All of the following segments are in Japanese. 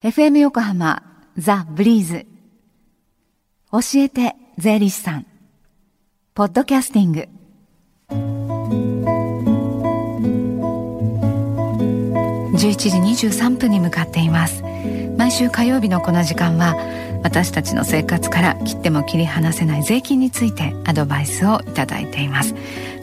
FM 横浜ザ・ブリーズ。教えて税理士さん。ポッドキャスティング。11時23分に向かっています。毎週火曜日のこの時間は私たちの生活から切っても切り離せない税金についてアドバイスをいただいています。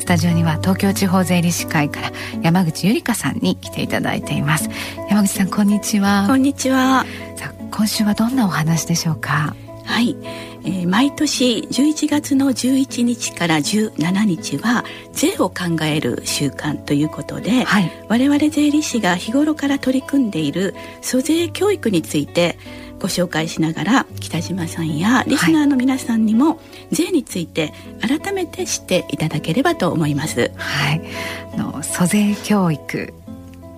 スタジオには東京地方税理士会から山口ゆりかさんに来ていただいています。山口さんこんにちは。こんにちは。さあ今週はどんなお話でしょうか？はい、えー、毎年11月の11日から17日は税を考える週間ということで、はい、我々税理士が日頃から取り組んでいる租税教育についてご紹介しながら北島さんやリスナーの皆さんにも、税について改めて知っていただければと思います。はい、の租税教育っ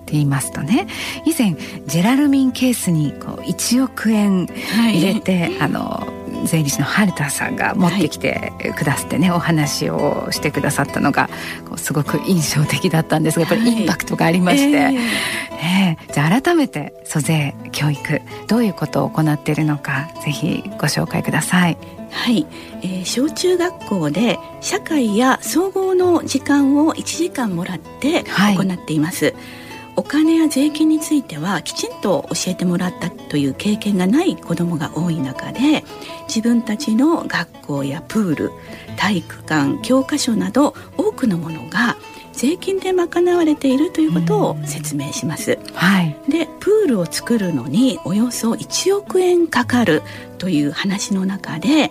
て言いますとね以前ジェラルミンケースにこう1億円入れて、はい、あの税理士の春田さんが持ってきてくださってね、はい、お話をしてくださったのがすごく印象的だったんですがやっぱりインパクトがありまして、はい、えー、じゃあ改めて租税教育どういうことを行っているのかぜひご紹介ください。はい、えー、小中学校で社会や総合の時間を1時間もらって行っています。はいお金や税金についてはきちんと教えてもらったという経験がない子どもが多い中で自分たちの学校やプール体育館教科書など多くのものが税金で賄われているということを説明します。はい、でプールを作るのにおよそ1億円かかるという話の中で、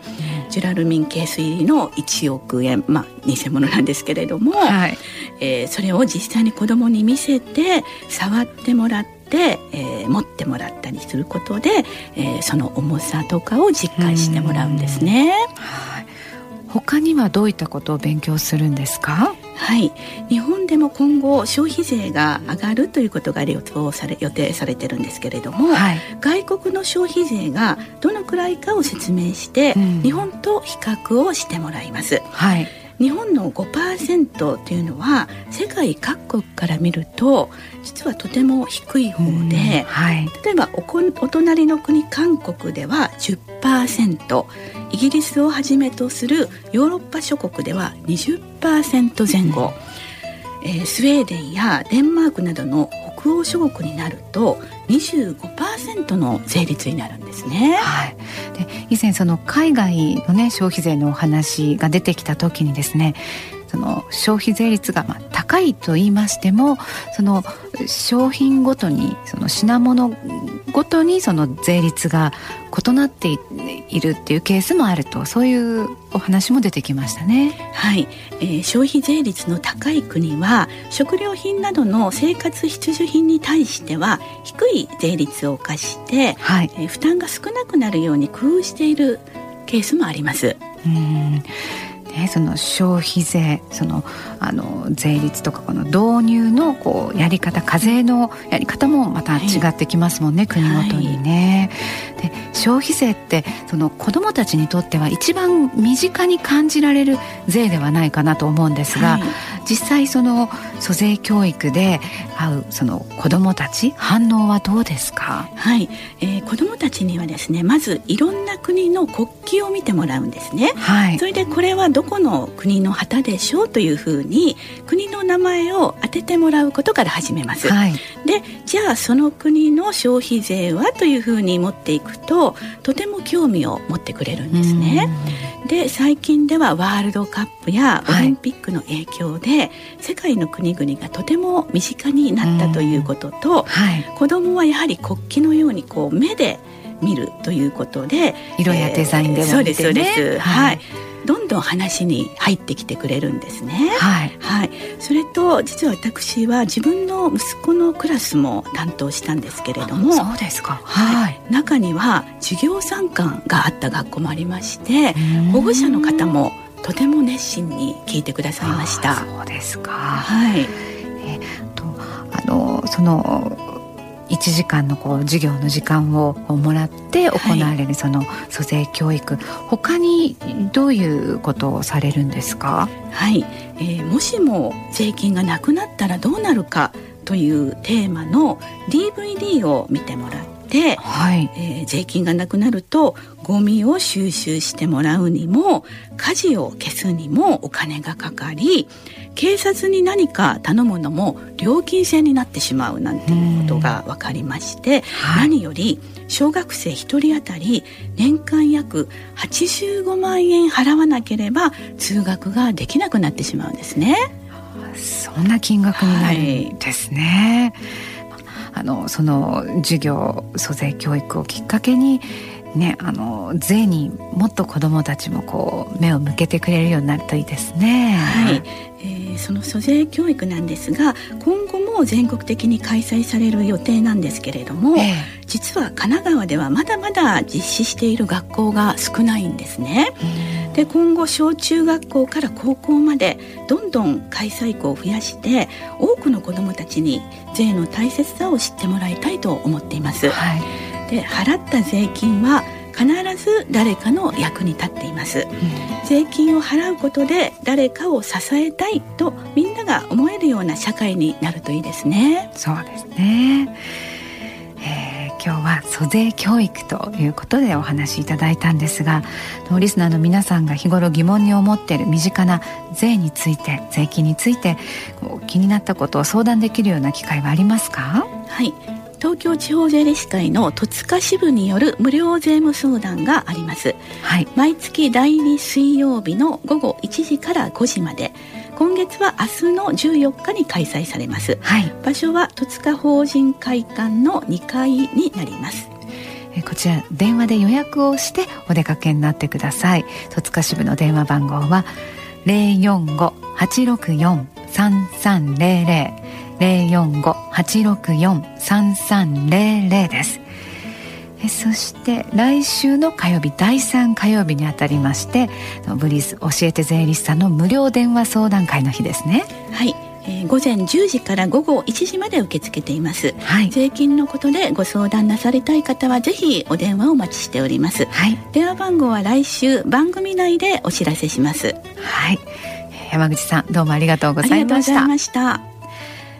ジュラルミンケース入りの1億円まあ偽物なんですけれども、はい、えー、それを実際に子どもに見せて触ってもらって、えー、持ってもらったりすることで、えー、その重さとかを実感してもらうんですね。はい、他にはどういったことを勉強するんですか？はい。日本でも今後消費税が上がるということが予想され予定されてるんですけれども、はい、外国の消費税がどのくらいかを説明して、うん、日本と比較をしてもらいます。はい。日本の5%というのは世界各国から見ると実はとても低い方で、はい、例えばおお隣の国韓国では10%イギリスをはじめとするヨーロッパ諸国では20%前後、えー、スウェーデンやデンマークなどの北欧諸国になると25%の税率になるんですね。はい、で以前その海外のね消費税のお話が出てきた時にですねその消費税率がまあ高いと言いましてもその商品ごとにその品物ごとにその税率が異なっているっていうケースもあるとそういうお話も出てきましたね。はい、えー、消費税率の高い国は食料品などの生活必需品に対しては低い税率を課して、はい、えー、負担が少なくなるように工夫しているケースもあります。うんね、その消費税そのあの税率とかこの導入のこうやり方課税のやり方もまた違ってきますもんね、はい、国ごとにね。はい、で消費税ってその子どもたちにとっては一番身近に感じられる税ではないかなと思うんですが、はい、実際その租税教育で会うその子どもたち反応はどうですか？はい、えー、子どもたちにはですねまずいろんな国の国旗を見てもらうんですね。はい、それでこれはどこの国の旗でしょうというふうに国の名前を当ててもらうことから始めます。はい、でじゃあその国の消費税はというふうに持っていくととても興味を持ってくれるんですね。で最近ではワールドカップやオリンピックの影響で、はい、世界の国々がとても身近になったということと、はい、子どもはやはり国旗のようにこう目で見るということで色やデザインでも、ね。えー、そうですそうです、はい、はいどんどん話に入ってきてくれるんですね。はい、はい、それと実は私は自分の息子のクラスも担当したんですけれどもそうですか、はい、中には授業参観があった学校もありまして保護者の方もとても熱心に聞いてくださいました。そうですか。はい。えー、とあのその1時間のこう授業の時間をもらって行われるその租税教育、はい、他にどういうことをされるんですか？はい、えー、もしも税金がなくなったらどうなるかというテーマの DVD を見てもらってて、はい、えー、税金がなくなるとゴミを収集してもらうにも火事を消すにもお金がかかり警察に何か頼むのも料金制になってしまうなんていうことが分かりまして、はい、何より小学生1人当たり年間約85万円払わなければ通学ができなくなってしまうんですね。そんな金額になるんですね。はい、あのその授業租税教育をきっかけにね、あの税にもっと子どもたちもこう目を向けてくれるようになるといいですね。はい、えー、その租税教育なんですが今後も全国的に開催される予定なんですけれども、えー、実は神奈川ではまだまだ実施している学校が少ないんですね。で今後小中学校から高校までどんどん開催校を増やして多くの子どもたちに税の大切さを知ってもらいたいと思っています。はいで払った税金は必ず誰かの役に立っています、うん、税金を払うことで誰かを支えたいとみんなが思えるような社会になるといいですね。そうですね、えー、今日は租税教育ということでお話しいただいたんですがリスナーの皆さんが日頃疑問に思っている身近な税について税金について気になったことを相談できるような機会はありますか？はい東京地方税理士会の戸塚支部による無料税務相談があります、はい、毎月第2水曜日の午後1時から5時まで。今月は明日の14日に開催されます、はい、場所は戸塚法人会館の2階になります。こちら電話で予約をしてお出かけになってください。戸塚支部の電話番号は045-864-3300 045-864-3300です。そして来週の火曜日第3火曜日にあたりましてブリーズ教えて税理士さんの無料電話相談会の日ですね。はい、えー、午前10時から午後1時まで受け付けています、はい、税金のことでご相談なさりたい方はぜひお電話をお待ちしております、はい、電話番号は来週番組内でお知らせします。はい。山口さんどうもありがとうございました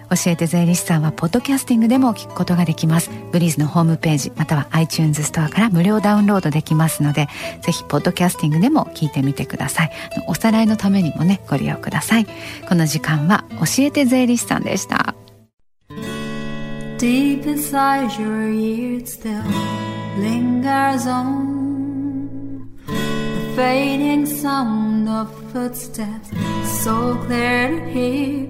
教えて税理士さんはポッドキャスティングでも聞くことができます。ブリーズのホームページまたは iTunes ストアから無料ダウンロードできますのでぜひポッドキャスティングでも聞いてみてください。おさらいのためにもねご利用ください。この時間は教えて税理士さんでした。Deep inside your ear still lingers on The fading sound of footsteps So clear to hear.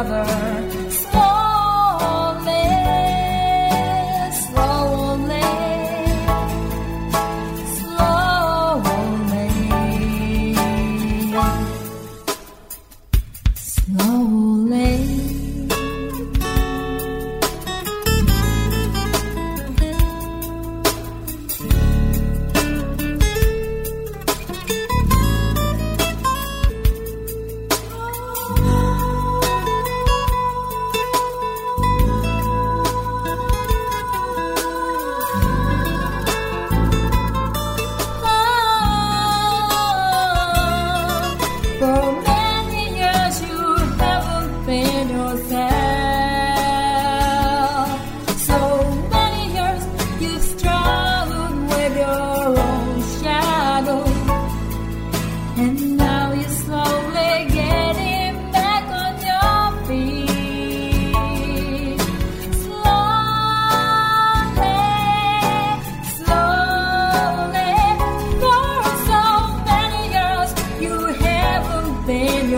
another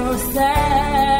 yourself.